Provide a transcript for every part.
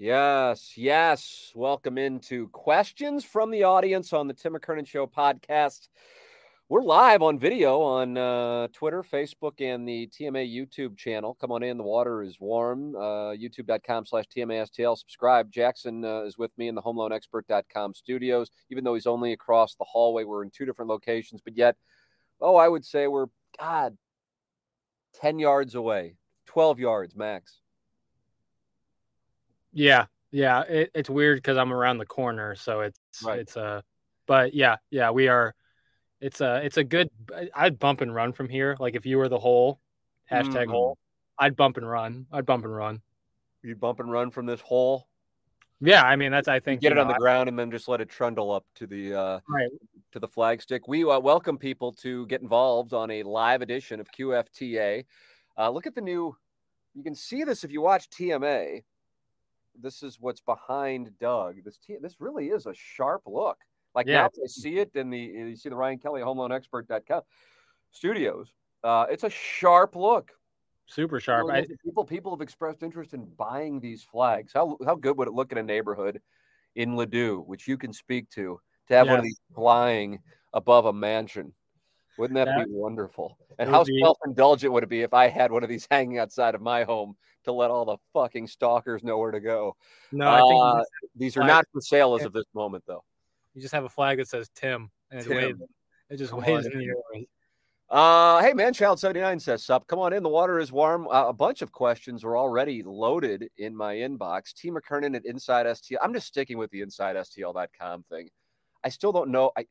Yes, yes. Welcome into questions from the audience on the Tim McKernan Show podcast. We're live on video on uh, Twitter, Facebook, and the TMA YouTube channel. Come on in. The water is warm. Uh, YouTube.com slash TMASTL. Subscribe. Jackson uh, is with me in the HomeLoanExpert.com studios. Even though he's only across the hallway, we're in two different locations, but yet, oh, I would say we're, God, 10 yards away, 12 yards max. Yeah, yeah, it, it's weird because I'm around the corner, so it's right. it's a, uh, but yeah, yeah, we are. It's a it's a good. I'd bump and run from here. Like if you were the hole, hashtag mm. hole, I'd bump and run. I'd bump and run. You bump and run from this hole. Yeah, I mean that's I think you get it know, on the I, ground and then just let it trundle up to the uh, right. to the flagstick. We uh, welcome people to get involved on a live edition of QFTA. Uh, look at the new. You can see this if you watch TMA this is what's behind Doug. This t- this really is a sharp look. Like yeah. now I see it in the you see the Ryan Kelly Home Loan HomeLoanExpert.com studios. Uh, it's a sharp look. Super sharp. I, people people have expressed interest in buying these flags. How how good would it look in a neighborhood in Ladue, which you can speak to, to have yes. one of these flying above a mansion? Wouldn't that, that be wonderful? And how be... self-indulgent would it be if I had one of these hanging outside of my home to let all the fucking stalkers know where to go? No, I think uh, these are not for sale as of this moment, though. You just have a flag that says Tim, and Tim. It, waves, it just Come waves in the air. Uh, hey, man, Child 79 says, Sup, come on in. The water is warm. Uh, a bunch of questions were already loaded in my inbox. T. McKernan at Inside STL. I'm just sticking with the InsideSTL.com thing. I still don't know. I,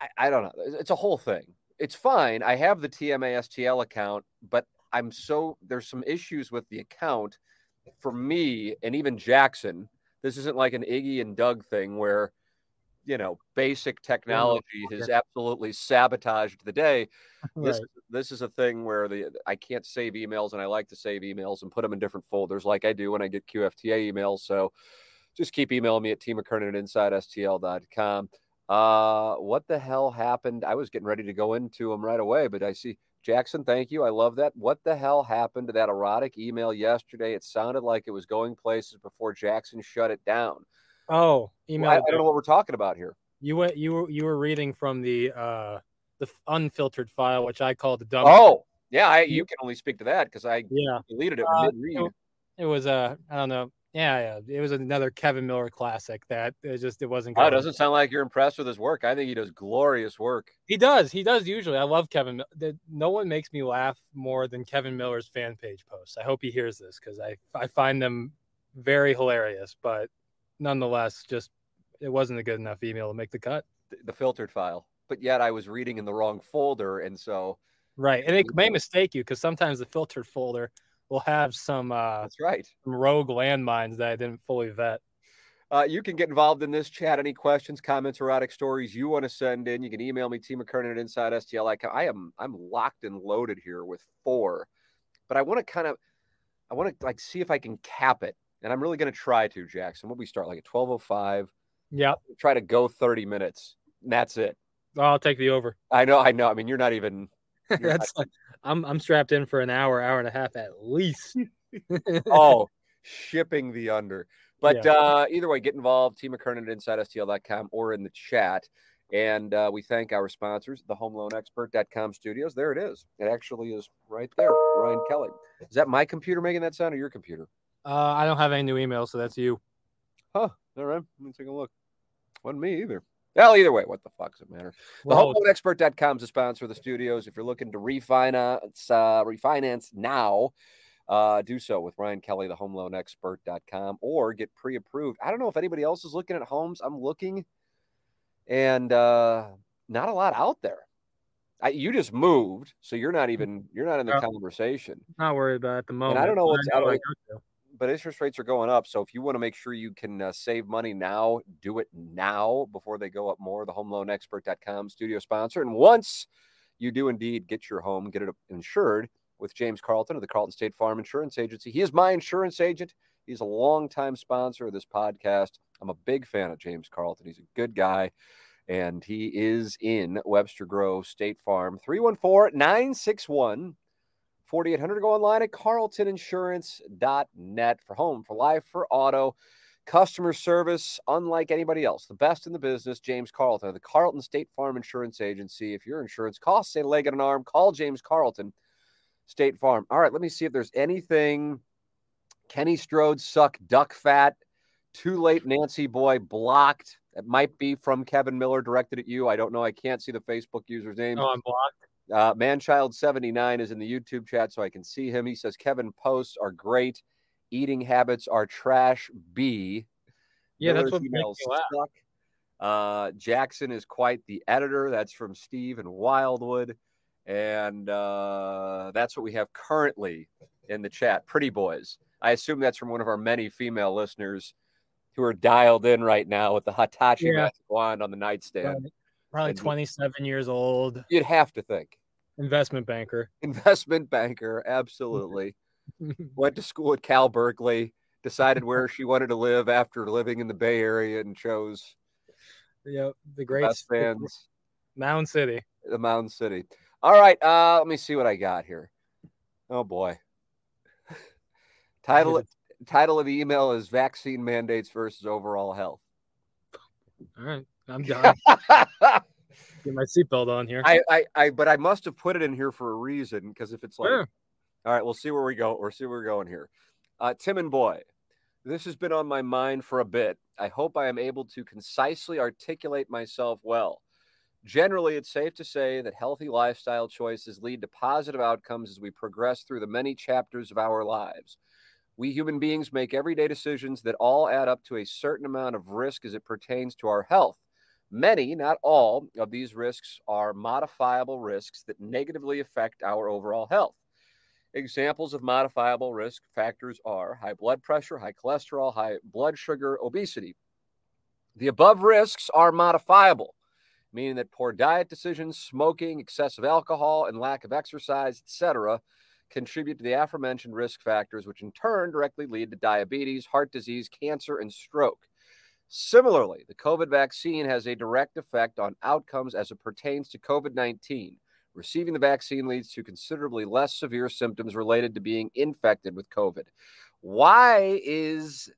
I, I don't know. It's a whole thing. It's fine. I have the TMASTL account, but I'm so there's some issues with the account for me and even Jackson. This isn't like an Iggy and Doug thing where you know basic technology has absolutely sabotaged the day. Right. This this is a thing where the I can't save emails and I like to save emails and put them in different folders like I do when I get QFTA emails. So just keep emailing me at tmckernan at insidestl.com. Uh, what the hell happened? I was getting ready to go into them right away, but I see Jackson. Thank you. I love that. What the hell happened to that erotic email yesterday? It sounded like it was going places before Jackson shut it down. Oh, email. Well, I, I, don't know what we're talking about here. You went. You were. You were reading from the uh the unfiltered file, which I call the dump. Oh, yeah. I you can only speak to that because I yeah deleted it. Uh, it, it was a. Uh, I don't know. Yeah, yeah, it was another Kevin Miller classic that it just it wasn't. Oh, it doesn't sound like you're impressed with his work. I think he does glorious work. He does. He does usually. I love Kevin. No one makes me laugh more than Kevin Miller's fan page posts. I hope he hears this because I I find them very hilarious. But nonetheless, just it wasn't a good enough email to make the cut. The, the filtered file, but yet I was reading in the wrong folder, and so right, and it may mistake you because sometimes the filtered folder will have some uh that's right some rogue landmines that I didn't fully vet. Uh, you can get involved in this chat. Any questions, comments, erotic stories you want to send in, you can email me, T McKernan at Inside STL. I am I'm locked and loaded here with four, but I want to kind of I want to like see if I can cap it, and I'm really going to try to. Jackson, what we start like at twelve oh five. Yeah. Try to go thirty minutes. And that's it. I'll take the over. I know. I know. I mean, you're not even. You're that's not, I'm I'm strapped in for an hour, hour and a half at least. oh, shipping the under. But yeah. uh, either way, get involved. T McKernan at InsideSTL.com or in the chat. And uh, we thank our sponsors, the HomeLoanExpert.com studios. There it is. It actually is right there. Ryan Kelly. Is that my computer making that sound or your computer? Uh, I don't have any new emails, so that's you. Huh. All right. Let me take a look. Wasn't me either. Well, either way, what the fuck does it matter? The well, HomeLoanExpert.com is a sponsor of the studios. If you're looking to refinance, uh, refinance now, uh, do so with Ryan Kelly, the HomeLoanExpert.com, or get pre-approved. I don't know if anybody else is looking at homes. I'm looking, and uh, not a lot out there. I, you just moved, so you're not even you're not in the no, conversation. Not worried about at the moment. And I don't know what's. I know but interest rates are going up. So if you want to make sure you can uh, save money now, do it now before they go up more. The homeloanexpert.com studio sponsor. And once you do indeed get your home, get it insured with James Carlton of the Carlton State Farm Insurance Agency. He is my insurance agent. He's a longtime sponsor of this podcast. I'm a big fan of James Carlton. He's a good guy. And he is in Webster Groves State Farm. 314 961 4800 go online at carltoninsurance.net for home, for life, for auto, customer service, unlike anybody else. The best in the business, James Carlton, the Carlton State Farm Insurance Agency. If your insurance costs a leg and an arm, call James Carlton State Farm. All right, let me see if there's anything. Kenny Strode suck duck fat. Too late, Nancy boy blocked. It might be from Kevin Miller directed at you. I don't know. I can't see the Facebook user's name. Oh, I'm blocked. Uh, Manchild79 is in the YouTube chat, so I can see him. He says Kevin posts are great. Eating habits are trash. B. Yeah, Miller's that's what emails suck. Uh, Jackson is quite the editor. That's from Steve and Wildwood. And uh, that's what we have currently in the chat. Pretty boys. I assume that's from one of our many female listeners who are dialed in right now with the Hitachi yeah. magic wand on the nightstand. Right. Probably 27 years old. You'd have to think. Investment banker. Investment banker, absolutely. Went to school at Cal Berkeley, decided where she wanted to live after living in the Bay Area and chose Yep, the great fans. Mound City. The Mound City. All right, uh, let me see what I got here. Oh boy. title title of the email is vaccine mandates versus overall health. All right. I'm done. Get my seatbelt on here. I, I, I, but I must have put it in here for a reason because if it's like, sure. all right, we'll see where we go. We'll see where we're going here. Uh, Tim and Boy, this has been on my mind for a bit. I hope I am able to concisely articulate myself well. Generally, it's safe to say that healthy lifestyle choices lead to positive outcomes as we progress through the many chapters of our lives. We human beings make everyday decisions that all add up to a certain amount of risk as it pertains to our health. Many, not all, of these risks are modifiable risks that negatively affect our overall health. Examples of modifiable risk factors are high blood pressure, high cholesterol, high blood sugar, obesity. The above risks are modifiable, meaning that poor diet decisions, smoking, excessive alcohol, and lack of exercise, etc., contribute to the aforementioned risk factors, which in turn directly lead to diabetes, heart disease, cancer, and stroke. Similarly, the COVID vaccine has a direct effect on outcomes as it pertains to COVID 19. Receiving the vaccine leads to considerably less severe symptoms related to being infected with COVID. Why is,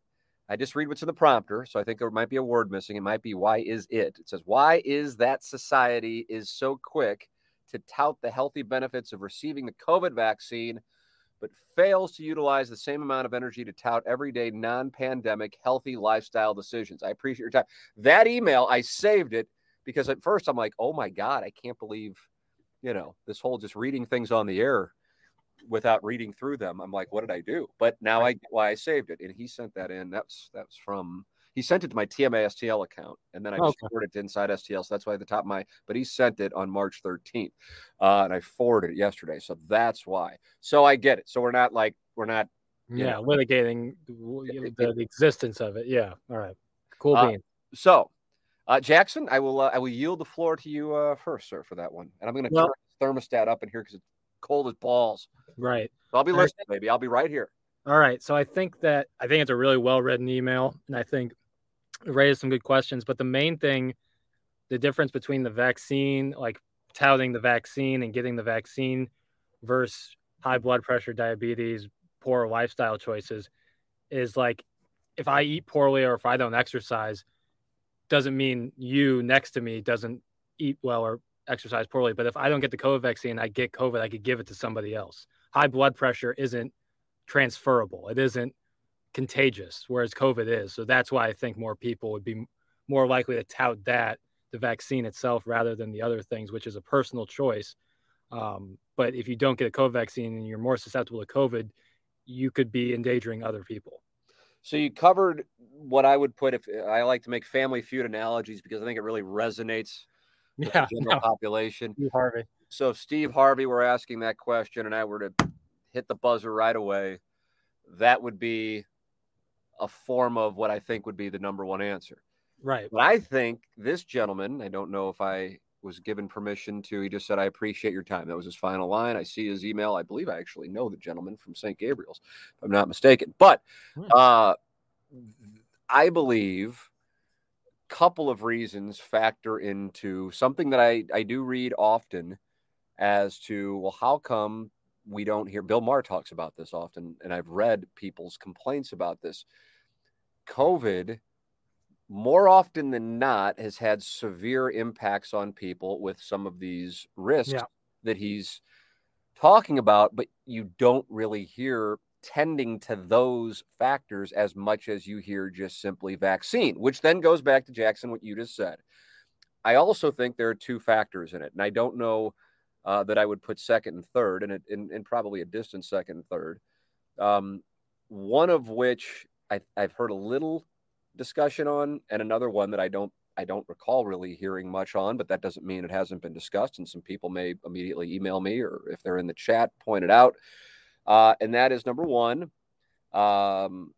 I just read what's in the prompter, so I think there might be a word missing. It might be, why is it? It says, why is that society is so quick to tout the healthy benefits of receiving the COVID vaccine but fails to utilize the same amount of energy to tout everyday non pandemic healthy lifestyle decisions. I appreciate your time. That email, I saved it because at first I'm like, oh my God, I can't believe, you know, this whole just reading things on the air without reading through them. I'm like, what did I do? But now I why I saved it. And he sent that in. That's that's from he sent it to my TMA STL account, and then I just okay. forwarded it to Inside STL. So that's why at the top of my, but he sent it on March 13th, uh, and I forwarded it yesterday. So that's why. So I get it. So we're not like we're not, yeah, know, litigating the, the, existence of it. Yeah. All right. Cool uh, bean. So, uh, Jackson, I will uh, I will yield the floor to you uh, first, sir, for that one, and I'm going to well, turn thermostat up in here because it's cold as balls. Right. So I'll be listening, baby. I'll be right here. All right. So I think that I think it's a really well written email, and I think it raised some good questions. But the main thing, the difference between the vaccine, like touting the vaccine and getting the vaccine versus high blood pressure, diabetes, poor lifestyle choices is like if I eat poorly or if I don't exercise, doesn't mean you next to me doesn't eat well or exercise poorly. But if I don't get the COVID vaccine, I get COVID, I could give it to somebody else. High blood pressure isn't transferable. It isn't contagious, whereas COVID is. So that's why I think more people would be more likely to tout that the vaccine itself rather than the other things, which is a personal choice. Um, but if you don't get a COVID vaccine and you're more susceptible to COVID, you could be endangering other people. So you covered what I would put if I like to make family feud analogies because I think it really resonates with yeah, the general no. population. Steve Harvey. So if Steve Harvey were asking that question and I were to hit the buzzer right away, that would be a form of what I think would be the number one answer. Right. But I think this gentleman, I don't know if I was given permission to, he just said, I appreciate your time. That was his final line. I see his email. I believe I actually know the gentleman from St. Gabriel's, if I'm not mistaken. But hmm. uh, I believe a couple of reasons factor into something that I, I do read often as to, well, how come we don't hear Bill Maher talks about this often, and I've read people's complaints about this. COVID more often than not has had severe impacts on people with some of these risks yeah. that he's talking about, but you don't really hear tending to those factors as much as you hear just simply vaccine, which then goes back to Jackson, what you just said. I also think there are two factors in it, and I don't know uh, that I would put second and third, and, in, in probably a distant second and third. Um, one of which I, I've heard a little discussion on, and another one that I don't I don't recall really hearing much on, but that doesn't mean it hasn't been discussed. And some people may immediately email me or if they're in the chat, point it out. Uh, and that is number one, um,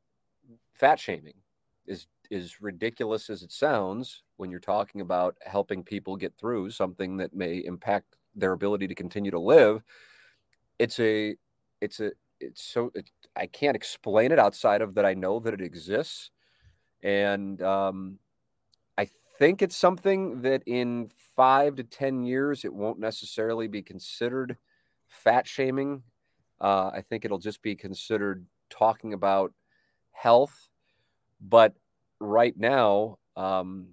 fat shaming is is ridiculous as it sounds when you're talking about helping people get through something that may impact their ability to continue to live. It's a it's a it's so it, I can't explain it outside of that I know that it exists and um, I think it's something that in five to 10 years, it won't necessarily be considered fat shaming. Uh, I think it'll just be considered talking about health. But right now, um,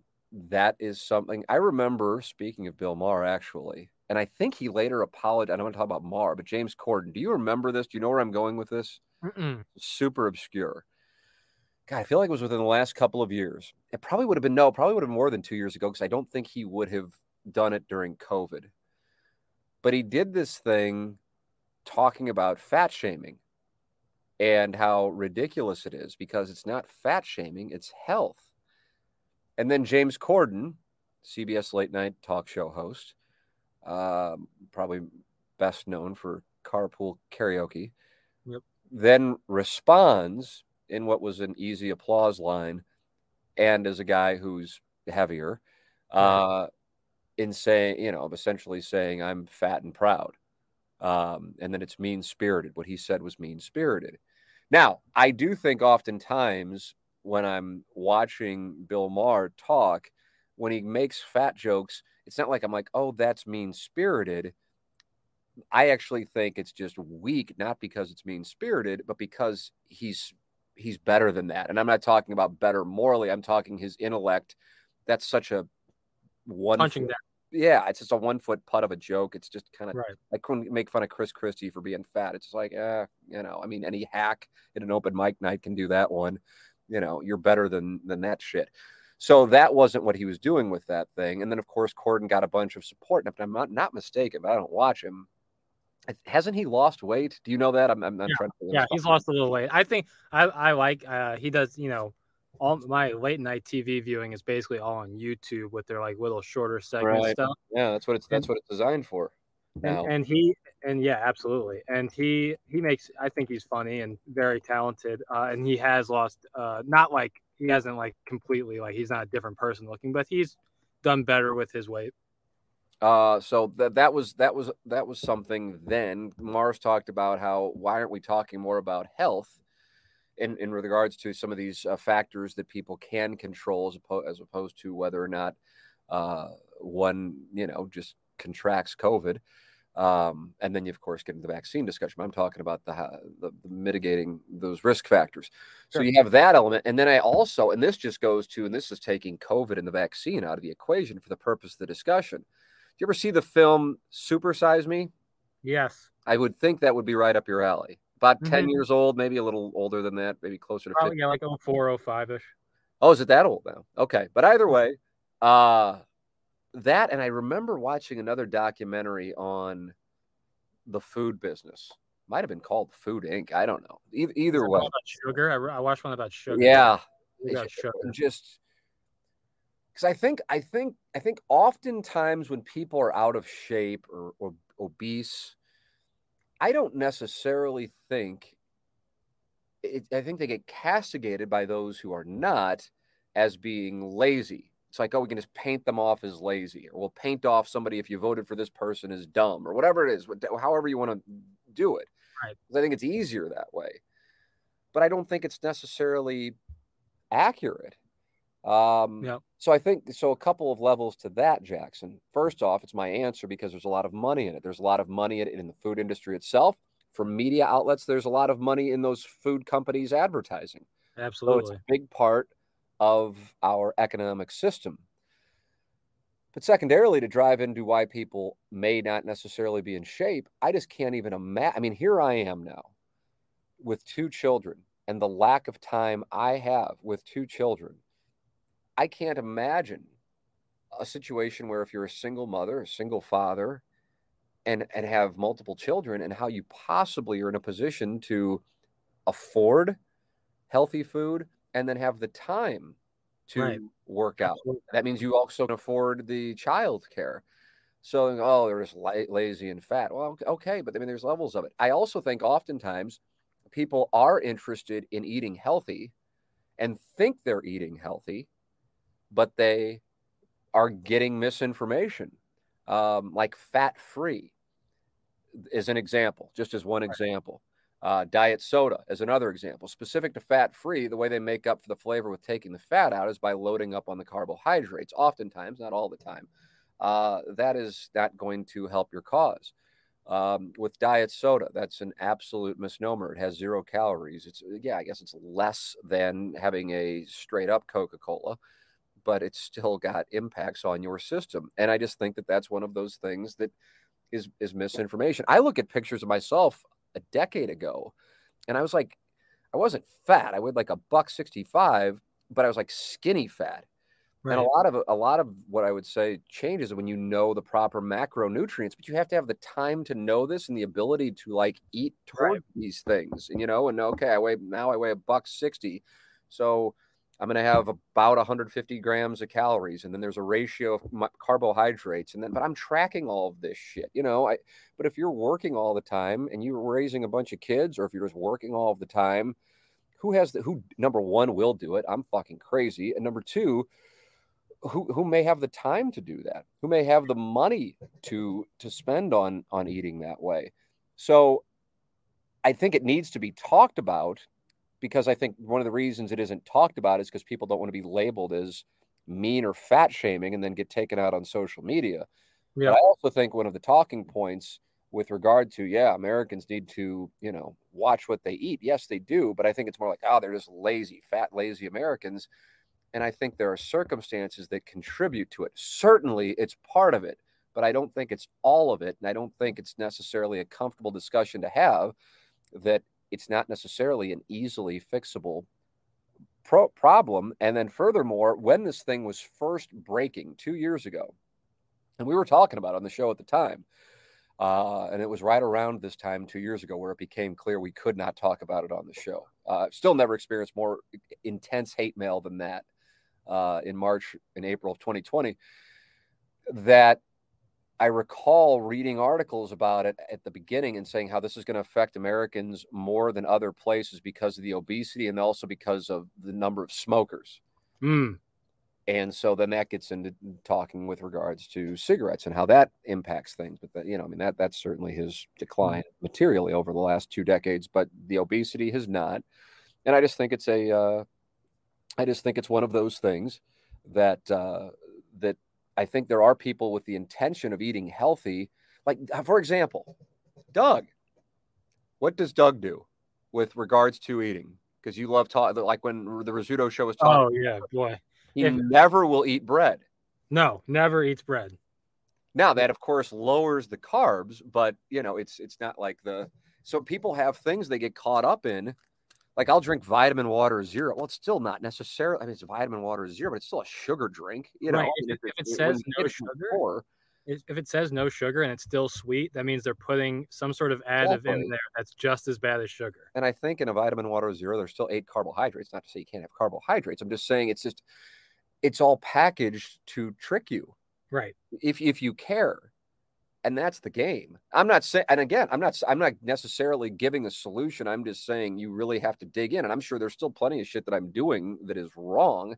that is something I remember speaking of Bill Maher actually, and I think he later apologized. I don't want to talk about Maher, but James Corden. Do you remember this? Do you know where I'm going with this? Mm-mm. Super obscure. God, I feel like it was within the last couple of years. It probably would have been no, probably would have been more than two years ago because I don't think he would have done it during COVID. But he did this thing talking about fat shaming and how ridiculous it is because it's not fat shaming, it's health. And then James Corden, CBS late night talk show host, um, probably best known for carpool karaoke, yep. then responds in what was an easy applause line and as a guy who's heavier uh, in saying, you know, essentially saying, I'm fat and proud. Um, and then it's mean spirited. What he said was mean spirited. Now, I do think oftentimes when I'm watching Bill Maher talk, when he makes fat jokes, it's not like I'm like, oh, that's mean spirited. I actually think it's just weak, not because it's mean spirited, but because he's he's better than that. And I'm not talking about better morally. I'm talking his intellect. That's such a one punching foot, Yeah, it's just a one foot putt of a joke. It's just kind of right. I couldn't make fun of Chris Christie for being fat. It's just like, eh, you know, I mean, any hack in an open mic night can do that one. You know, you're better than than that shit. So that wasn't what he was doing with that thing. And then of course Corden got a bunch of support. And if I'm not, not mistaken, but I don't watch him, hasn't he lost weight? Do you know that? I'm, I'm not yeah. trying to. Yeah, he's lost a little weight. I think I, I like, uh, he does, you know, all my late night TV viewing is basically all on YouTube with their like little shorter segment right. stuff. Yeah, that's what it's, that's and, what it's designed for. And, and, he, and yeah, absolutely. And he, he makes, I think he's funny and very talented. Uh, and he has lost, uh, not like, he hasn't like completely, like he's not a different person looking, but he's done better with his weight. Uh, so that that was that was that was something. Then Maher's talked about how why aren't we talking more about health in in regards to some of these uh, factors that people can control as opposed as opposed to whether or not uh, one you know just contracts COVID. Um, and then you of course get into the vaccine discussion. I'm talking about the, the, the mitigating those risk factors. Sure. So you have that element, and then I also, and this just goes to, and this is taking COVID and the vaccine out of the equation for the purpose of the discussion Do you ever see the film Super Size Me? Yes. I would think that would be right up your alley. About mm-hmm. 10 years old, maybe a little older than that, maybe closer to Probably, yeah, like 04, 05 ish. Oh, is it that old now? Okay. But either way, uh, that, and I remember watching another documentary on the food business. Might have been called Food Inc. I don't know. E- either way. sugar. I, I, watched one about sugar. Yeah. about Sugar. Just because I think, I think, I think oftentimes when people are out of shape or, or obese, I don't necessarily think it, I think they get castigated by those who are not as being lazy. It's like, oh, we can just paint them off as lazy, or we'll paint off somebody if you voted for this person as dumb, or whatever it is, however you want to do it. Right. I think it's easier that way. But I don't think it's necessarily accurate. Um, yeah. So I think so. A couple of levels to that, Jackson. First off, it's my answer because there's a lot of money in it. There's a lot of money in, in the food industry itself. For media outlets, there's a lot of money in those food companies advertising. Absolutely, so it's a big part of our economic system. But secondarily, to drive into why people may not necessarily be in shape, I just can't even imagine. I mean, here I am now with two children and the lack of time I have with two children I can't imagine a situation where if you're a single mother, a single father, and and have multiple children, and how you possibly are in a position to afford healthy food and then have the time to right. work out. Absolutely. That means you also can afford the child care. So, oh, they're just la- lazy and fat. Well, okay, but I mean, there's levels of it. I also think oftentimes people are interested in eating healthy and think they're eating healthy but they are getting misinformation, um, like fat free is an example, just as one example. Uh, diet soda is another example. Specific to fat free, the way they make up for the flavor with taking the fat out is by loading up on the carbohydrates, oftentimes, not all the time. Uh, that is not going to help your cause. Um, with diet soda, that's an absolute misnomer. It has zero calories. It's, yeah, I guess it's less than having a straight up Coca Cola but it's still got impacts on your system. And I just think that that's one of those things that is is misinformation. I look at pictures of myself a decade ago, and I was like, I wasn't fat. I weighed like a buck sixty five, but I was like skinny fat. Right. And a lot of a lot of what I would say changes when you know the proper macronutrients, but you have to have the time to know this and the ability to like eat toward right. these things. And you know, and okay, I weigh now I weigh a buck sixty, so I'm going to have about 150 grams of calories, and then there's a ratio of carbohydrates, and then but I'm tracking all of this shit, you know. I but if you're working all the time and you're raising a bunch of kids, or if you're just working all of the time, who has the who? Number one, will do it. I'm fucking crazy, and number two, who who may have the time to do that? Who may have the money to to spend on on eating that way? So, I think it needs to be talked about because I think one of the reasons it isn't talked about is because people don't want to be labeled as mean or fat shaming and then get taken out on social media. Yeah. But I also think one of the talking points with regard to, yeah, Americans need to, you know, watch what they eat. Yes, they do. But I think it's more like, oh, they're just lazy, fat, lazy Americans. And I think there are circumstances that contribute to it. Certainly, it's part of it, but I don't think it's all of it. And I don't think it's necessarily a comfortable discussion to have that it's not necessarily an easily fixable pro- problem. And then, furthermore, when this thing was first breaking two years ago, and we were talking about on the show at the time, uh, and it was right around this time two years ago where it became clear we could not talk about it on the show. Uh, still never experienced more intense hate mail than that uh, in March and April of 2020. That I recall reading articles about it at the beginning and saying how this is going to affect Americans more than other places because of the obesity and also because of the number of smokers. Mm. And so then that gets into talking with regards to cigarettes and how that impacts things. But that, you know, I mean, that that's certainly his decline mm. materially over the last two decades, but the obesity has not. And I just think it's a, uh, I just think it's one of those things that, uh, that I think there are people with the intention of eating healthy. Like, uh, for example, Doug. What does Doug do with regards to eating? Because you love talking, like when the Rizzuto show was talking. Oh, yeah, boy. He if, never will eat bread. No, never eats bread. Now that, of course, lowers the carbs, but you know, it's it's not like the So people have things they get caught up in. Like I'll drink vitamin water zero. Well, it's still not necessarily. I mean, it's vitamin water zero, but it's still a sugar drink. You know, right. if, if, it says no sugar, before, if it says no sugar and it's still sweet, that means they're putting some sort of additive Definitely. in there that's just as bad as sugar. And I think in a vitamin water zero, there's still eight carbohydrates. Not to say you can't have carbohydrates. I'm just saying it's just it's all packaged to trick you. Right. If if you care. And that's the game. I'm not saying and again, I'm not I'm not necessarily giving a solution. I'm just saying you really have to dig in. And I'm sure there's still plenty of shit that I'm doing that is wrong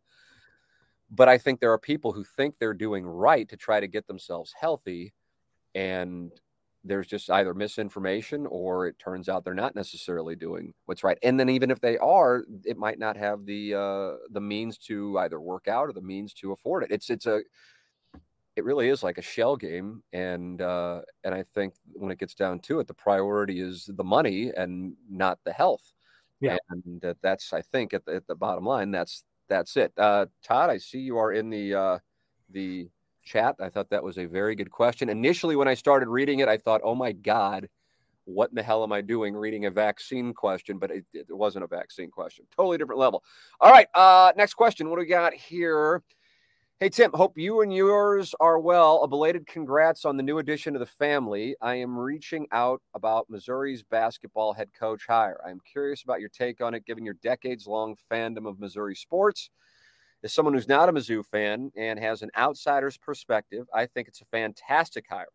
but I think there are people who think they're doing right to try to get themselves healthy. And there's just either misinformation or it turns out they're not necessarily doing what's right. And then even if they are, it might not have the uh, the means to either work out or the means to afford it. It's it's a it really is like a shell game and uh, and I think when it gets down to it, the priority is the money and not the health. Yeah. And that's I think at the, at the bottom line, that's that's it. Uh, Todd, I see you are in the uh, the chat. I thought that was a very good question. Initially, when I started reading it, I thought, "Oh my God, what in the hell am I doing reading a vaccine question?" But it, it wasn't a vaccine question. Totally different level. All right, uh, next question. What do we got here? Hey, Tim, hope you and yours are well. A belated congrats on the new addition to the family. I am reaching out about Missouri's basketball head coach hire. I'm curious about your take on it, given your decades long fandom of Missouri sports. As someone who's not a Mizzou fan and has an outsider's perspective, I think it's a fantastic hire.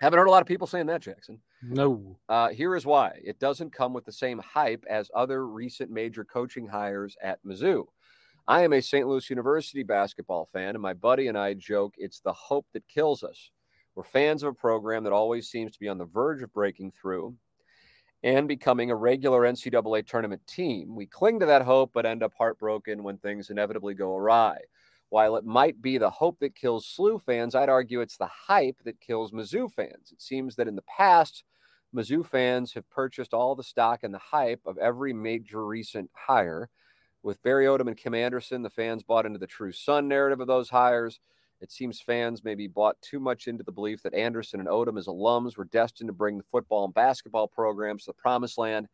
Haven't heard a lot of people saying that, Jackson. No. Uh, here is why it doesn't come with the same hype as other recent major coaching hires at Mizzou. I am a St. Louis University basketball fan, and my buddy and I joke it's the hope that kills us. We're fans of a program that always seems to be on the verge of breaking through and becoming a regular NCAA tournament team. We cling to that hope, but end up heartbroken when things inevitably go awry. While it might be the hope that kills SLU fans, I'd argue it's the hype that kills Mizzou fans. It seems that in the past, Mizzou fans have purchased all the stock and the hype of every major recent hire with Barry Odom and Kim Anderson, the fans bought into the true son narrative of those hires. It seems fans maybe bought too much into the belief that Anderson and Odom, as alums, were destined to bring the football and basketball programs to the promised land.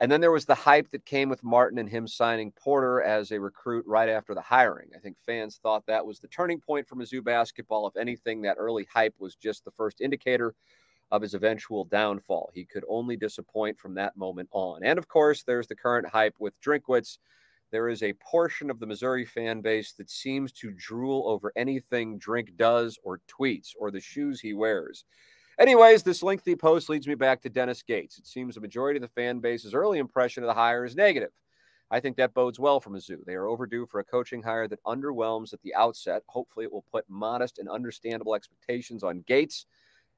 And then there was the hype that came with Martin and him signing Porter as a recruit right after the hiring. I think fans thought that was the turning point for Mizzou basketball. If anything, that early hype was just the first indicator of his eventual downfall. He could only disappoint from that moment on. And of course, there's the current hype with Drinkwitz there is a portion of the Missouri fan base that seems to drool over anything Drink does or tweets or the shoes he wears. Anyways, this lengthy post leads me back to Dennis Gates. It seems the majority of the fan base's early impression of the hire is negative. I think that bodes well for Mizzou. They are overdue for a coaching hire that underwhelms at the outset. Hopefully, it will put modest and understandable expectations on Gates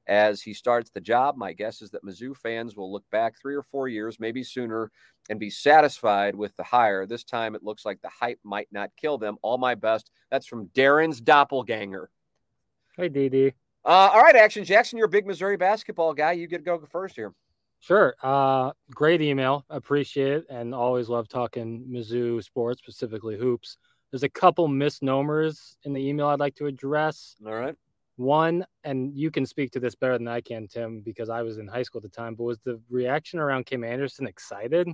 as he starts the job. My guess is that Mizzou fans will look back three or four years, maybe sooner, and be satisfied with the hire. This time it looks like the hype might not kill them. All my best. That's from Darren's doppelganger. Hey, DD. Uh, all right, Action Jackson, you're a big Missouri basketball guy. You get to go first here. Sure. Uh, great email. Appreciate it. And always love talking Mizzou sports, specifically hoops. There's a couple misnomers in the email I'd like to address. All right. One, and you can speak to this better than I can, Tim, because I was in high school at the time, but was the reaction around Kim Anderson excited?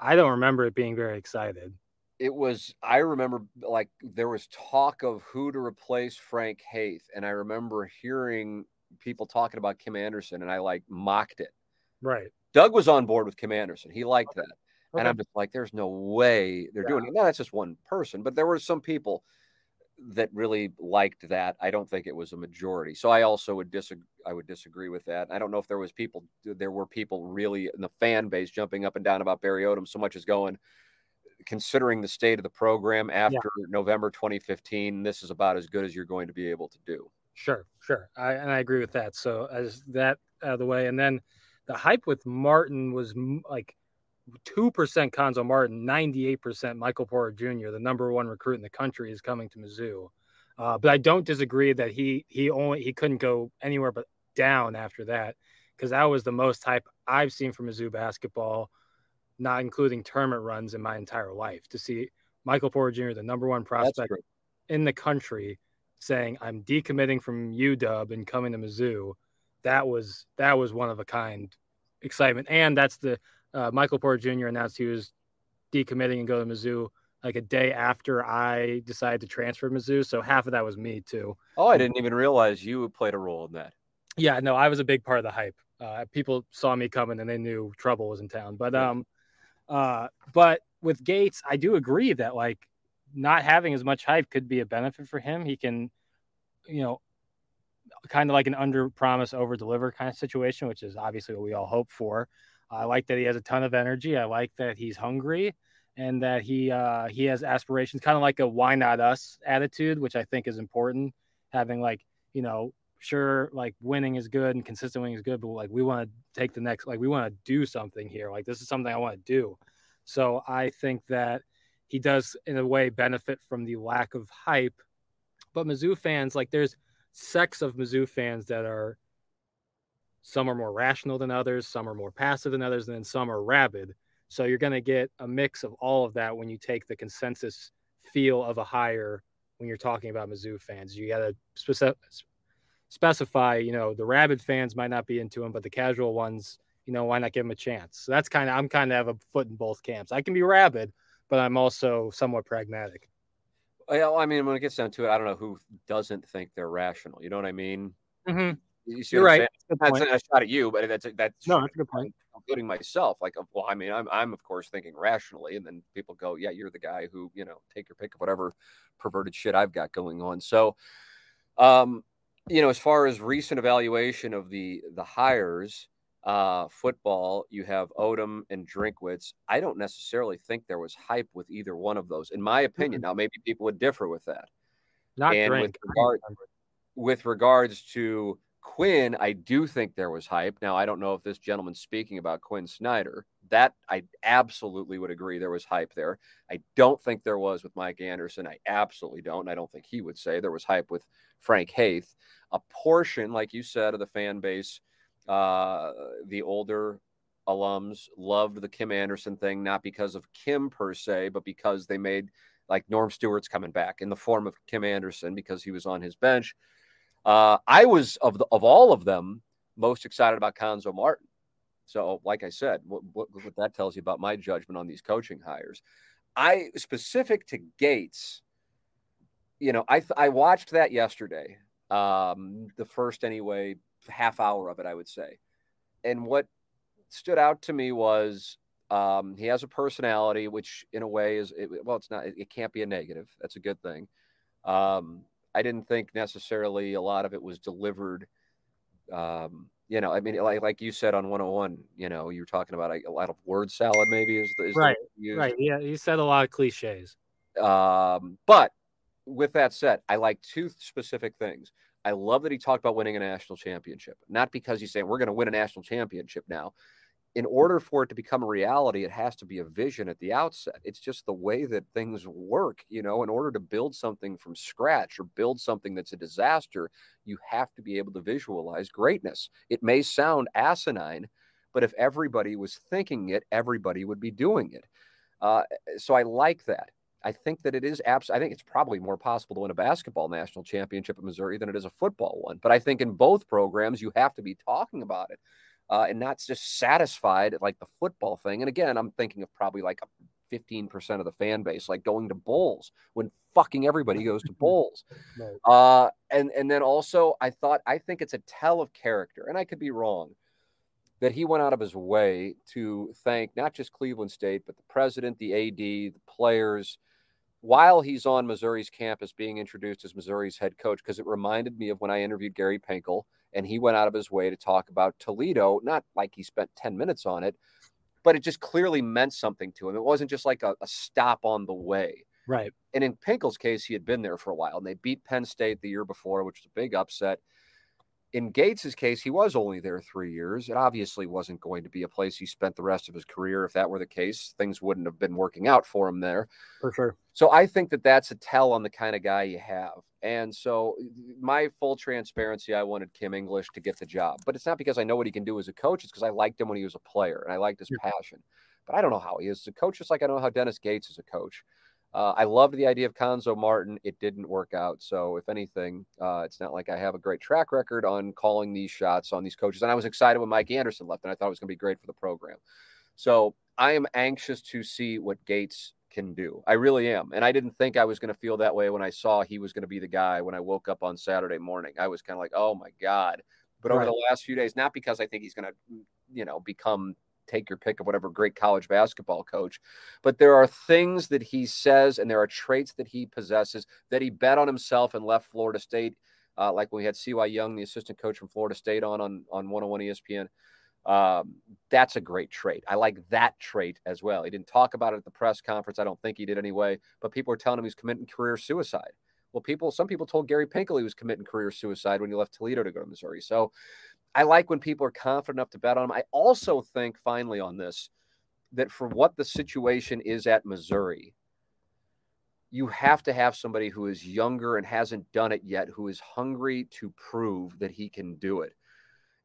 I don't remember it being very excited. It was, I remember like there was talk of who to replace Frank Haith. And I remember hearing people talking about Kim Anderson and I like mocked it. Right. Doug was on board with Kim Anderson. He liked okay. that. Okay. And I'm just like, there's no way they're yeah. doing it. No, that's just one person, but there were some people that really liked that. I don't think it was a majority. So I also would disagree. I would disagree with that. I don't know if there was people. There were people really in the fan base jumping up and down about Barry Odom so much as going. Considering the state of the program after yeah. November 2015, this is about as good as you're going to be able to do. Sure, sure, I, and I agree with that. So as that out of the way, and then the hype with Martin was like 2% Cuonzo Martin, 98% Michael Porter Jr., the number one recruit in the country, is coming to Mizzou. Uh, but I don't disagree that he he only he couldn't go anywhere but down after that because that was the most hype I've seen from Mizzou basketball, not including tournament runs in my entire life. To see Michael Porter Jr., the number one prospect in the country, saying I'm decommitting from UW and coming to Mizzou, that was that was one of a kind excitement. And that's the uh, Michael Porter Jr. announced he was decommitting and go to Mizzou like a day after I decided to transfer to Mizzou. So half of that was me too. Oh, I didn't even realize you played a role in that. Yeah, no, I was a big part of the hype. Uh, people saw me coming and they knew trouble was in town. But um, uh, but with Gates, I do agree that like not having as much hype could be a benefit for him. He can, you know, kind of like an under promise, over deliver kind of situation, which is obviously what we all hope for. I like that he has a ton of energy. I like that he's hungry and that he uh, he has aspirations, kind of like a why not us attitude, which I think is important. Having like you know, sure, like winning is good and consistent winning is good, but like we want to take the next, like we want to do something here. Like this is something I want to do. So I think that he does in a way benefit from the lack of hype. But Mizzou fans, like there's sects of Mizzou fans that are some are more rational than others, some are more passive than others, and then some are rabid. So you're going to get a mix of all of that when you take the consensus feel of a hire when you're talking about Mizzou fans. You got to specific, specify, you know, the rabid fans might not be into him, but the casual ones, you know, why not give him a chance? So that's kind of, I'm kind of have a foot in both camps. I can be rabid, but I'm also somewhat pragmatic. Well, I mean, when it gets down to it, I don't know who doesn't think they're rational. You know what I mean? Mm-hmm. You see You're right. That's a shot at you, but that's that's no, that's a good point. Including myself, like, well, I mean, I'm I'm of course thinking rationally, and then people go, yeah, you're the guy who you know take your pick of whatever perverted shit I've got going on. So, um, you know, as far as recent evaluation of the the hires, uh, football, you have Odom and Drinkwitz. I don't necessarily think there was hype with either one of those, in my opinion. Mm-hmm. Now, maybe people would differ with that. Not and drink. with regard with regards to Quinn, I do think there was hype. Now, I don't know if this gentleman's speaking about Quinn Snyder. That I absolutely would agree there was hype there. I don't think there was with Mike Anderson. I absolutely don't. I don't think he would say there was hype with Frank Haith. A portion, like you said, of the fan base, uh, the older alums loved the Kim Anderson thing, not because of Kim per se, but because they made like Norm Stewart's coming back in the form of Kim Anderson because he was on his bench uh, I was of the, of all of them most excited about Cuonzo Martin. So, like I said, what, what, what that tells you about my judgment on these coaching hires. I specific to Gates, you know, I I watched that yesterday, um, the first anyway half hour of it, I would say, and what stood out to me was um, he has a personality, which in a way is it, well, it's not, it, it, can't be a negative. That's a good thing. Um, I didn't think necessarily a lot of it was delivered. Um, you know, I mean, like like you said on 101, you know, you were talking about a, a lot of word salad, maybe is, is right, right. Yeah, he said a lot of cliches. Um, but with that said, I like two specific things. I love that he talked about winning a national championship, not because he's saying we're going to win a national championship now, in order for it to become a reality, it has to be a vision at the outset. It's just the way that things work. You know, in order to build something from scratch or build something that's a disaster, you have to be able to visualize greatness. It may sound asinine, but if everybody was thinking it, everybody would be doing it. Uh, so I like that. I think that it is abs- I think it's probably more possible to win a basketball national championship in Missouri than it is a football one. But I think in both programs, you have to be talking about it uh, and not just satisfied like the football thing. And again, I'm thinking of probably like 15% of the fan base, like going to bowls when fucking everybody goes to bowls. Uh, and, and then also, I thought, I think it's a tell of character, and I could be wrong, that he went out of his way to thank not just Cleveland State, but the president, the AD, the players, while he's on Missouri's campus being introduced as Missouri's head coach, because it reminded me of when I interviewed Gary Pinkel and he went out of his way to talk about Toledo, not like he spent 10 minutes on it, but it just clearly meant something to him. It wasn't just like a, a stop on the way. Right. And in Pinkel's case, he had been there for a while and they beat Penn State the year before, which was a big upset in Gates's case, he was only there three years. It obviously wasn't going to be a place he spent the rest of his career. If that were the case, things wouldn't have been working out for him there. For sure. So I think that that's a tell on the kind of guy you have. And so, my full transparency, I wanted Kim English to get the job, but it's not because I know what he can do as a coach. It's because I liked him when he was a player and I liked his yeah. passion. But I don't know how he is as a coach, just like I don't know how Dennis Gates is a coach. Uh, I loved the idea of Cuonzo Martin. It didn't work out. So, if anything, uh, it's not like I have a great track record on calling these shots on these coaches. And I was excited when Mike Anderson left, and I thought it was going to be great for the program. So, I am anxious to see what Gates can do. I really am. And I didn't think I was going to feel that way when I saw he was going to be the guy when I woke up on Saturday morning. I was kind of like, oh my God. But right. over the last few days, not because I think he's going to, you know, become take your pick of whatever great college basketball coach. But there are things that he says and there are traits that he possesses that he bet on himself and left Florida State. Uh, like when we had CY Young, the assistant coach from Florida State, on on on 101 ESPN. Um, that's a great trait. I like that trait as well. He didn't talk about it at the press conference. I don't think he did anyway. But people are telling him he's committing career suicide. Well, people, some people told Gary Pinkel he was committing career suicide when he left Toledo to go to Missouri. So I like when people are confident enough to bet on them. I also think, finally, on this, that for what the situation is at Missouri, you have to have somebody who is younger and hasn't done it yet, who is hungry to prove that he can do it.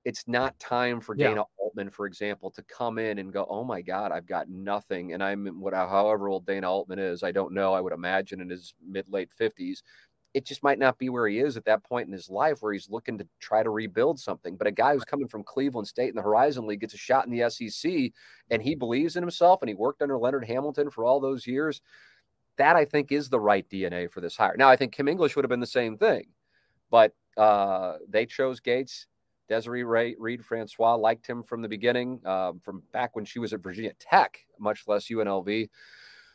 It's not time for Dana. Altman, for example, to come in and go, "Oh my God, I've got nothing," and I'm what, however old Dana Altman is, I don't know. I would imagine in his mid late fifties, it just might not be where he is at that point in his life where he's looking to try to rebuild something. But a guy who's coming from Cleveland State in the Horizon League gets a shot in the SEC and he believes in himself and he worked under Leonard Hamilton for all those years. That I think is the right DNA for this hire. Now, I think Kim English would have been the same thing, but uh, they chose Gates. Desiree Ray, Reed Francois liked him from the beginning, um, from back when she was at Virginia Tech, much less UNLV.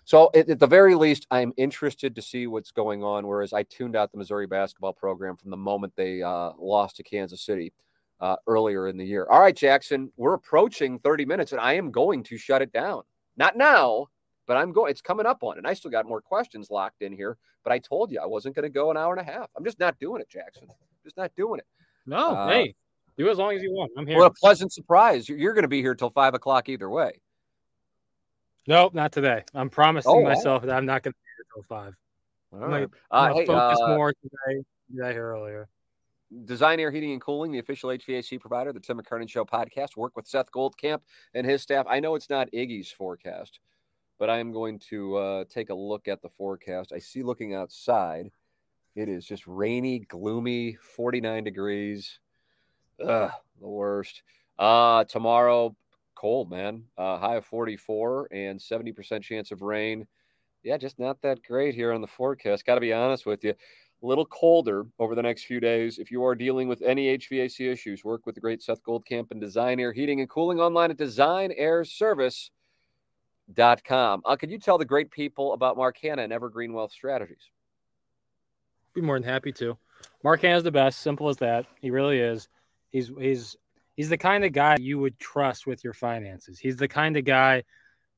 So at, at, the very least, I'm interested to see what's going on. Whereas I tuned out the Missouri basketball program from the moment they uh, lost to Kansas City uh, earlier in the year. All right, Jackson, we're approaching 30 minutes, and I am going to shut it down. Not now, but I'm going. It's coming up on, and I still got more questions locked in here. But I told you I wasn't going to go an hour and a half. I'm just not doing it, Jackson. just not doing it. No, uh, hey, do as long as you want. I'm here. What a pleasant surprise! You're, you're going to be here till five o'clock either way. Nope, not today. I'm promising oh, myself that I'm not going to be here until five. All right. I'm uh, hey, focus uh, more today than I hear earlier. Design Air Heating and Cooling, the official HVAC provider, the Tim McKernan Show podcast. Work with Seth Goldcamp and his staff. I know it's not Iggy's forecast, but I am going to uh, take a look at the forecast. I see looking outside, it is just rainy, gloomy, 49 degrees. Ugh, the worst. Uh, tomorrow, cold, man. Uh, high of 44 and 70% chance of rain. Yeah, just not that great here on the forecast. Got to be honest with you. A little colder over the next few days. If you are dealing with any HVAC issues, work with the great Seth Goldcamp and Design Air Heating and Cooling online at designairservice.com. Uh, could you tell the great people about Mark Hanna and Evergreen Wealth Strategies? Be more than happy to. Mark Hanna's the best. Simple as that. He really is. He's he's he's the kind of guy you would trust with your finances. He's the kind of guy,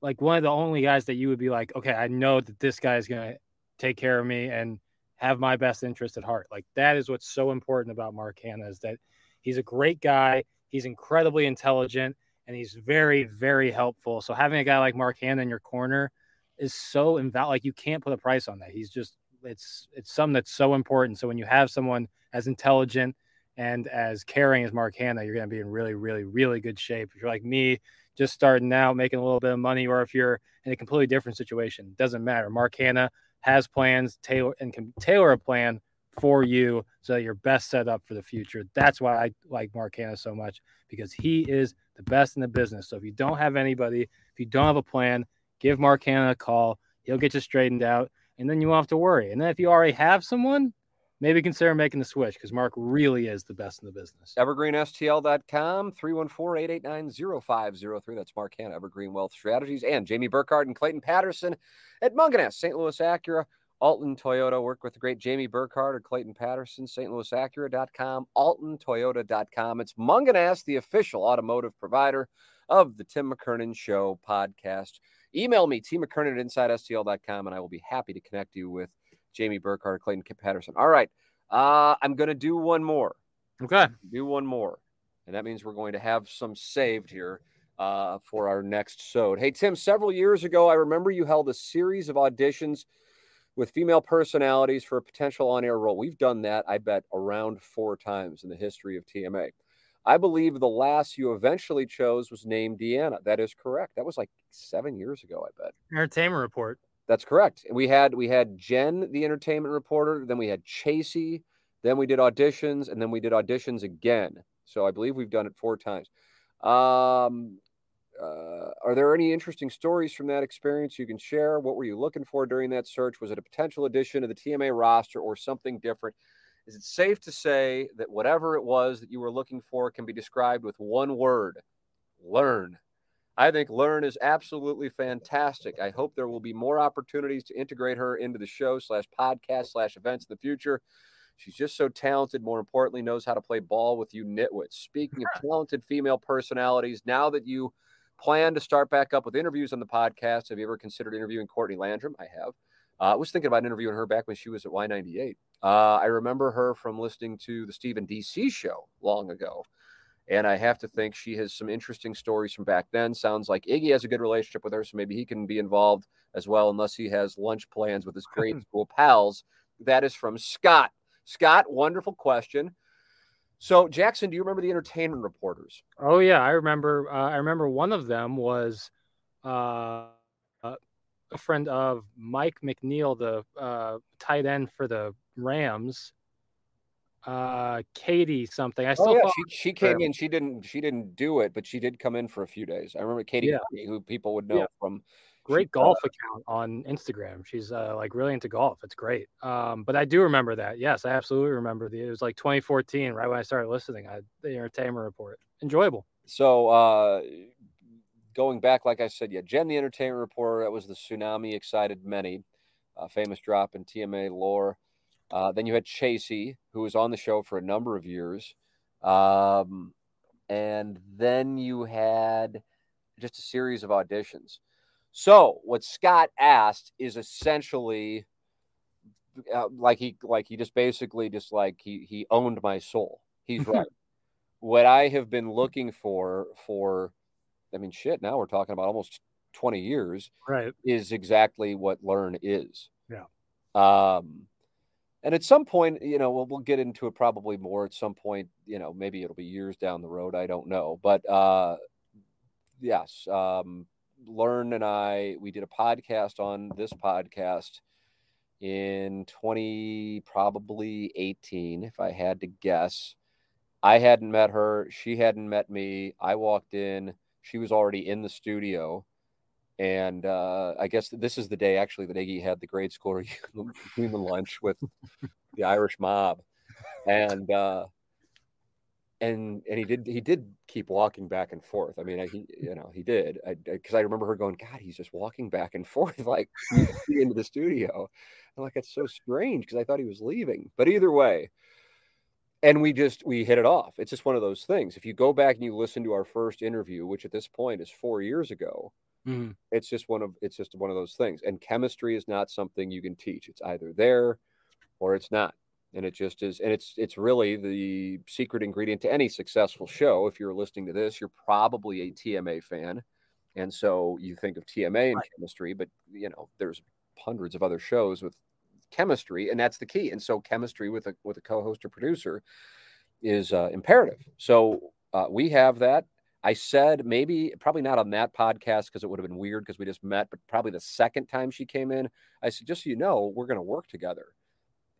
like one of the only guys that you would be like, okay, I know that this guy is going to take care of me and have my best interest at heart. Like that is what's so important about Mark Hanna is that he's a great guy. He's incredibly intelligent and he's very, very helpful. So having a guy like Mark Hanna in your corner is so invaluable. Like you can't put a price on that. He's just, it's, it's something that's so important. So when you have someone as intelligent and as caring as Mark Hanna, you're going to be in really, really, really good shape. If you're like me, just starting out, making a little bit of money, or if you're in a completely different situation, doesn't matter. Mark Hanna has plans, tailor and can tailor a plan for you so that you're best set up for the future. That's why I like Mark Hanna so much because he is the best in the business. So if you don't have anybody, if you don't have a plan, give Mark Hanna a call. He'll get you straightened out, and then you won't have to worry. And then if you already have someone, maybe consider making the switch because Mark really is the best in the business. EvergreenSTL.com, 314-889-0503. That's Mark Hanna, Evergreen Wealth Strategies, and Jamie Burkhardt and Clayton Patterson at Mungenast, St. Louis Acura, Alton Toyota. Work with the great Jamie Burkhardt or Clayton Patterson, St. Louis Acura.com, AltonToyota.com. It's Mungenast, the official automotive provider of the Tim McKernan Show podcast. Email me, tmckernan at InsideSTL.com, and I will be happy to connect you with Jamie Burkhardt, Clayton Patterson. All right. Uh, I'm going to do one more. Okay. Do one more. And that means we're going to have some saved here uh, for our next sode. Hey, Tim, several years ago, I remember you held a series of auditions with female personalities for a potential on air role. We've done that, I bet, around four times in the history of TMA. I believe the last you eventually chose was named Deanna. That is correct. That was like seven years ago, I bet. Entertainment Report. That's correct. We had we had Jen, the entertainment reporter. Then we had Chasey. Then we did auditions, and then we did auditions again. So I believe we've done it four times. Um, uh, are there any interesting stories from that experience you can share? What were you looking for during that search? Was it a potential addition to the TMA roster or something different? Is it safe to say that whatever it was that you were looking for can be described with one word Lauren? I think Lauren is absolutely fantastic. I hope there will be more opportunities to integrate her into the show slash podcast slash events in the future. She's just so talented. More importantly, knows how to play ball with you nitwits. Speaking of talented female personalities, now that you plan to start back up with interviews on the podcast, have you ever considered interviewing Courtney Landrum? I have. Uh, I was thinking about interviewing her back when she was at Y98. Uh, I remember her from listening to the Steve and DC show long ago. And I have to think she has some interesting stories from back then. Sounds like Iggy has a good relationship with her, so maybe he can be involved as well, unless he has lunch plans with his grade school pals. That is from Scott. Scott, wonderful question. So, Jackson, do you remember the entertainment reporters? Oh yeah, I remember. Uh, I remember one of them was uh, a friend of Mike McNeill, the uh, tight end for the Rams uh Katie something. I oh, still oh, yeah. she, she came in. She didn't she didn't do it, but she did come in for a few days. I remember Katie, yeah. who people would know yeah. from great she, golf uh, account on Instagram. She's uh, like really into golf. It's great. Um, but I do remember that. Yes, I absolutely remember the. It was like 2014, right when I started listening. I the Entertainment Report, enjoyable. So uh, going back, like I said, yeah, Jen the Entertainment Report. That was the tsunami excited many, uh, famous drop in TMA lore. Uh, then you had Chasey, who was on the show for a number of years. Um, and then you had just a series of auditions. So what Scott asked is essentially uh, like he like he just basically just like he he owned my soul. He's right. what I have been looking for for I mean shit, now we're talking about almost 20 years. Right. Is exactly what Lauren is. Yeah. Um and at some point, you know, we'll, we'll get into it probably more at some point, you know, maybe it'll be years down the road. I don't know. But uh, yes, um, Lauren and I, we did a podcast on this podcast in 20, probably 18, if I had to guess. I hadn't met her. She hadn't met me. I walked in. She was already in the studio. And uh, I guess this is the day actually that Iggy had the grade school human lunch with the Irish mob, and uh, and and he did he did keep walking back and forth. I mean, I, he you know he did because I, I, I, remember her going, God, he's just walking back and forth like into the studio. I'm like, it's so strange because I thought he was leaving. But either way, and we just we hit it off. It's just one of those things. If you go back and you listen to our first interview, which at this point is four years ago, Mm-hmm. It's just one of it's just one of those things. And chemistry is not something you can teach. It's either there or it's not. And it just is and it's it's really the secret ingredient to any successful show. If you're listening to this, you're probably a TMA fan. And so you think of TMA and right. chemistry, but you know, there's hundreds of other shows with chemistry and that's the key. And so chemistry with a with a co-host or producer is uh, imperative. So uh, we have that I said maybe probably not on that podcast because it would have been weird because we just met, but probably the second time she came in, I said, just so you know, we're going to work together.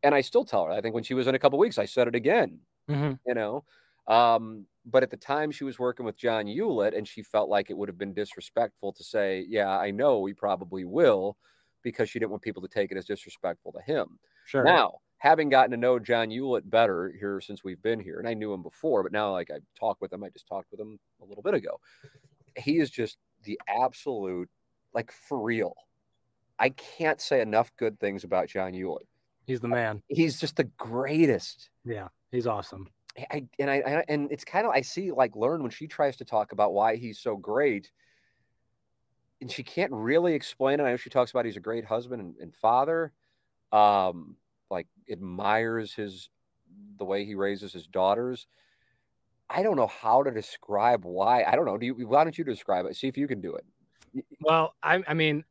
And I still tell her, I think when she was in a couple weeks, I said it again, mm-hmm. you know. Um, but at the time she was working with John Ulett and she felt like it would have been disrespectful to say, yeah, I know we probably will because she didn't want people to take it as disrespectful to him. Sure. Now, having gotten to know John Ulett better here since we've been here, and I knew him before, but now like I talk with him, I just talked with him a little bit ago. He is just the absolute, like for real. I can't say enough good things about John Ulett. He's the man. He's just the greatest. Yeah, he's awesome. I and I, I and it's kind of I see like Lauren when she tries to talk about why he's so great, and she can't really explain it. I know she talks about he's a great husband and, and father. Um, like admires his the way he raises his daughters. I don't know how to describe why. I don't know. Do you? Why don't you describe it? See if you can do it. Well, I, I mean,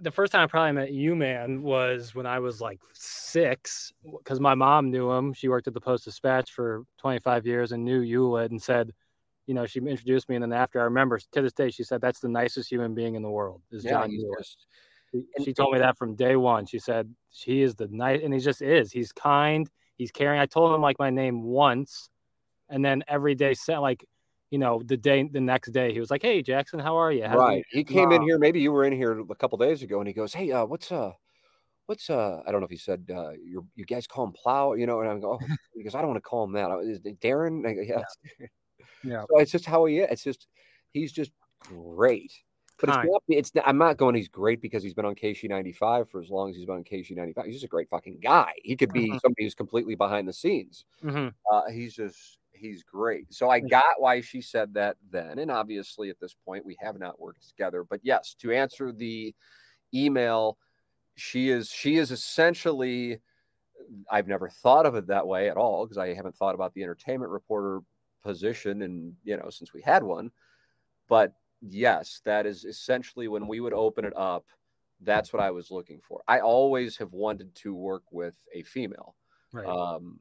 the first time I probably met you, man, was when I was like six, because my mom knew him. She worked at the Post Dispatch for 25 years and knew Ulett and said, you know, she introduced me, and then after I remember to this day, she said that's the nicest human being in the world is yeah, John Ulett. She, she told me that from day one. She said she is the night, and he just is. He's kind. He's caring. I told him like my name once, and then every day said like, you know, the day the next day he was like, "Hey Jackson, how are you?" How's right. He came in here. Maybe you were in here a couple days ago, and he goes, "Hey, uh, what's uh." What's uh? I don't know if he said uh, you you guys call him Plow, you know, and I'm going, oh, because I don't want to call him that. Is it Darren? Go, yeah, yeah. yeah. So it's just how he is. It's just he's just great. But it's not, it's I'm not going. He's great because he's been on KSHE 95 for as long as he's been on KSHE 95. He's just a great fucking guy. He could be mm-hmm. somebody who's completely behind the scenes. Mm-hmm. Uh, he's just he's great. So I got why she said that then, and obviously at this point we have not worked together. But yes, to answer the email, she is she is essentially. I've never thought of it that way at all because I haven't thought about the entertainment reporter position and you know since we had one but yes, that is essentially when we would open it up. That's what I was looking for. I always have wanted to work with a female. Right. Um,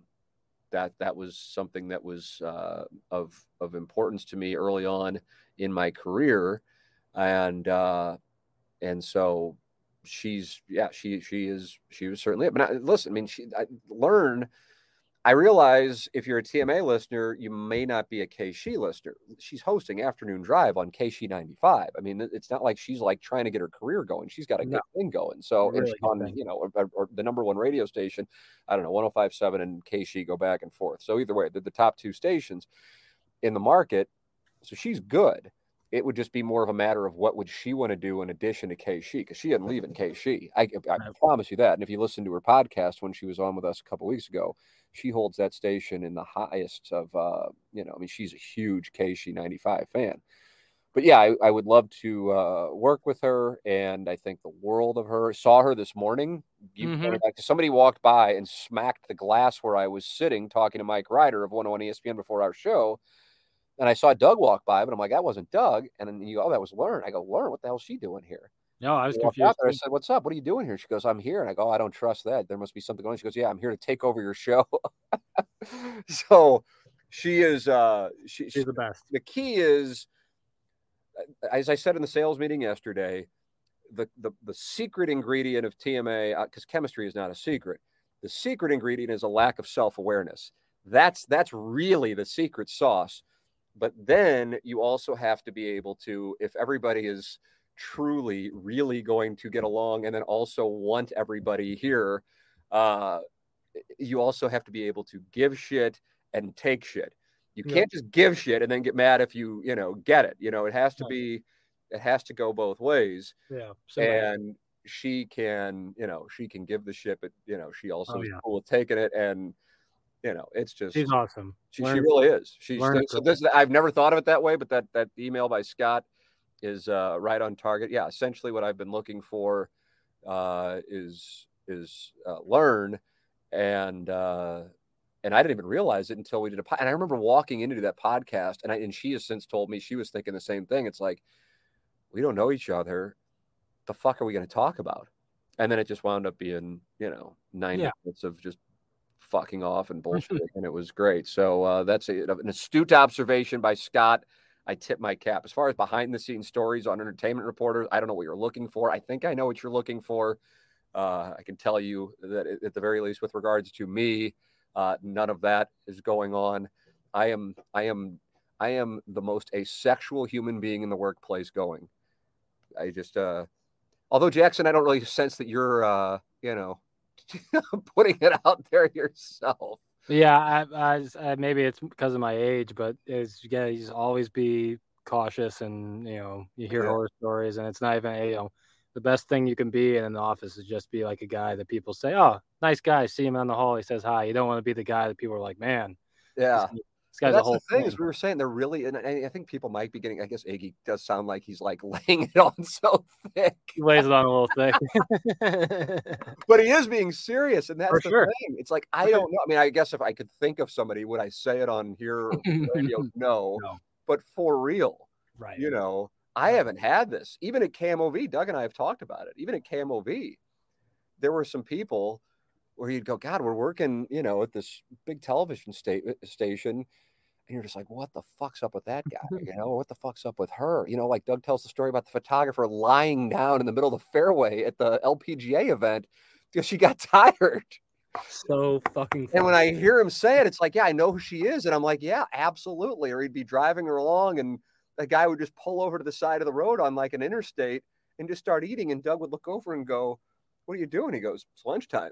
that that was something that was uh, of of importance to me early on in my career, and uh, and so she's yeah she she is she was certainly it. but I, listen I mean she I Lauren I realize if you're a TMA listener, you may not be a KSHE listener. She's hosting Afternoon Drive on KSHE 95. I mean, it's not like she's like trying to get her career going. She's got a no. good thing going. So, really on, thing. you know, or, or, the number one radio station, I don't know, 1057 and KSHE go back and forth. So, either way, they're the top two stations in the market. So, she's good. It would just be more of a matter of what would she want to do in addition to KSHE because she didn't leave in KSHE. I, I, I promise you that. And if you listen to her podcast when she was on with us a couple weeks ago, she holds that station in the highest of uh, you know, I mean, she's a huge KSHE 95 fan. But yeah, I, I would love to uh, work with her, and I think the world of her. Saw her this morning. Mm-hmm. Somebody walked by and smacked the glass where I was sitting talking to Mike Ryder of 101 ESPN before our show. And I saw Doug walk by, but I'm like, that wasn't Doug. And then you go, oh, that was Lauren. I go, Lauren, what the hell is she doing here? No, I was confused. I said, "What's up? What are you doing here?" She goes, "I'm here." And I go, "I don't trust that. There must be something going." on. She goes, "Yeah, I'm here to take over your show." so she is. uh she, She's the best. The key is, uh, as I said in the sales meeting yesterday, the the, the secret ingredient of TMA because uh, chemistry is not a secret. The secret ingredient is a lack of self awareness. That's that's really the secret sauce. But then you also have to be able to, if everybody is truly really going to get along and then also want everybody here uh, you also have to be able to give shit and take shit. You can't yeah. just give shit and then get mad if you you know get it you know it has to be it has to go both ways. Yeah and she can you know she can give the shit but you know she also oh, is yeah. cool with taking it and you know it's just she's awesome. She, she really is. She's so this i've never thought of it that way but that that email by scott is uh, right on target. Yeah, essentially what I've been looking for uh, is is uh, Lauren and uh, and I didn't even realize it until we did a and I remember walking into that podcast and I and she has since told me she was thinking the same thing. It's like we don't know each other. The fuck are we going to talk about? And then it just wound up being you know nine yeah. minutes of just fucking off and bullshit, and it was great. So uh, that's a, an astute observation by Scott. I tip my cap. As far as behind the scenes stories on entertainment reporters, I don't know what you're looking for. I think I know what you're looking for. Uh, I can tell you that at the very least, with regards to me, uh, none of that is going on. I am, I am, I am the most asexual human being in the workplace going. I just, uh, although Jackson, I don't really sense that you're, uh, you know, putting it out there yourself. Yeah, I, I, I, maybe it's because of my age, but it's yeah, you just always be cautious, and you know, you hear yeah. horror stories, and it's not even you know, the best thing you can be in the office is just be like a guy that people say, "Oh, nice guy." See him on the hall, he says hi. You don't want to be the guy that people are like, "Man, yeah, guy's that's a whole the thing, thing. Is we were saying they're really, and I think people might be getting. I guess Iggy does sound like he's like laying it on so thick. He lays it on a little thick, but he is being serious, and that's For the sure. thing. It's like I don't know. I mean, I guess if I could think of somebody, would I say it on here radio? no. no, but for real, right? You know, I haven't had this. Even at KMOV, Doug and I have talked about it. Even at KMOV, there were some people where you'd go, God, we're working, you know, at this big television sta- station and you're just like, what the fuck's up with that guy? You know, what the fuck's up with her? You know, like Doug tells the story about the photographer lying down in the middle of the fairway at the LPGA event because she got tired. So fucking. Funny. And when I hear him say it, it's like, yeah, I know who she is, and I'm like, yeah, absolutely. Or he'd be driving her along, and the guy would just pull over to the side of the road on like an interstate and just start eating, and Doug would look over and go, "What are you doing?" He goes, "It's lunchtime."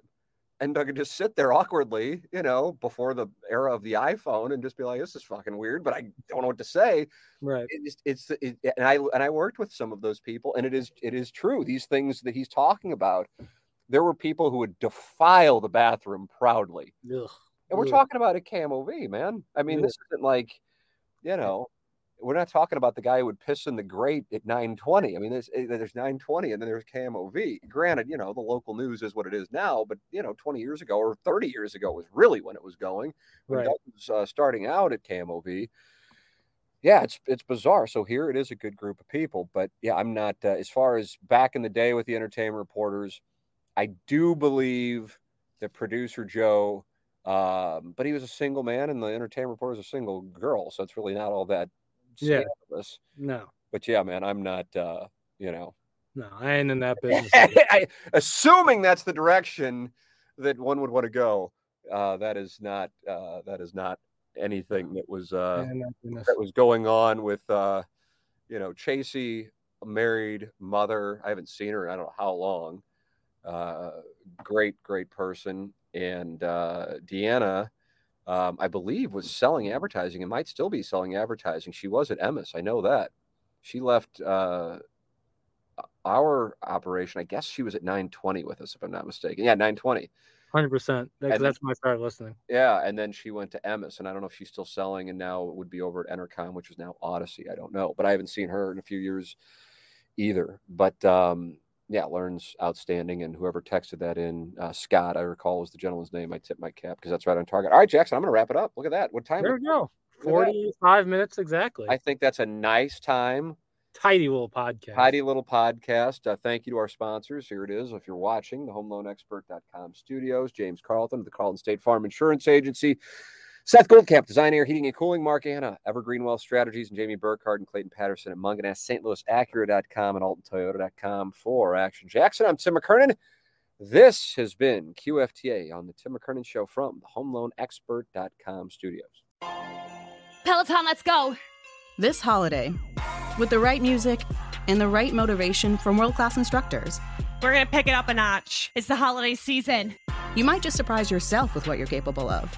And I could just sit there awkwardly, you know, before the era of the iPhone, and just be like, "This is fucking weird," but I don't know what to say. Right. It's it's it, and I and I worked with some of those people, and it is it is true. These things that he's talking about, there were people who would defile the bathroom proudly, Ugh. and we're Ugh. talking about a KMOV, man. I mean, Ugh. this isn't like, you know, we're not talking about the guy who would piss in the grate at 920. I mean, there's eh, there's 920 and then there's KMOV. Granted, you know, the local news is what it is now, but you know, 20 years ago or 30 years ago was really when it was going. When Right. Was uh, starting out at KMOV. Yeah, it's it's bizarre. So here it is a good group of people, but yeah, I'm not uh, as far as back in the day with the entertainment reporters. I do believe that producer Joe, um, but he was a single man, and the entertainment reporter is a single girl, so it's really not all that Yeah. scandalous. No, But yeah, man, I'm not. uh, You know, no, I ain't in that business. I, assuming that's the direction that one would want to go. Uh, that is not. Uh, that is not anything that was. Uh, that was going on with uh you know Chasey, married mother. I haven't seen her in I don't know how long. Uh great, great person. And uh Deanna, um, I believe was selling advertising and might still be selling advertising. She was at Emmis, I know that. She left uh our operation. I guess she was at 920 with us, if I'm not mistaken. Yeah, 920. Hundred percent. And- That's when I started listening. Yeah, and then she went to Emmis, and I don't know if she's still selling, and now it would be over at Entercom, which is now Audacy. I don't know, but I haven't seen her in a few years either. But um, yeah, Lauren's outstanding, and whoever texted that in, uh, Scott, I recall was the gentleman's name. I tip my cap because that's right on target. All right, Jackson, I'm going to wrap it up. Look at that. What time? There we go. Look at that. Forty-five minutes exactly. I think that's a nice time. Tidy little podcast. Tidy little podcast. Uh, thank you to our sponsors. Here it is. If you're watching, the homeloanexpert.com studios, James Carlton, the Carlton State Farm Insurance Agency, Seth Goldcamp, Design Air Heating and Cooling, Mark Hanna, Evergreen Wealth Strategies, and Jamie Burkhardt and Clayton Patterson at Mungenast, St. Louis Acura.com and AltonToyota.com for Action Jackson. I'm Tim McKernan. This has been QFTA on the Tim McKernan Show from the homeloanexpert.com studios. Peloton, let's go. This holiday, with the right music and the right motivation from world class instructors, We're going to pick it up a notch. It's the holiday season. you might just surprise yourself with what you're capable of.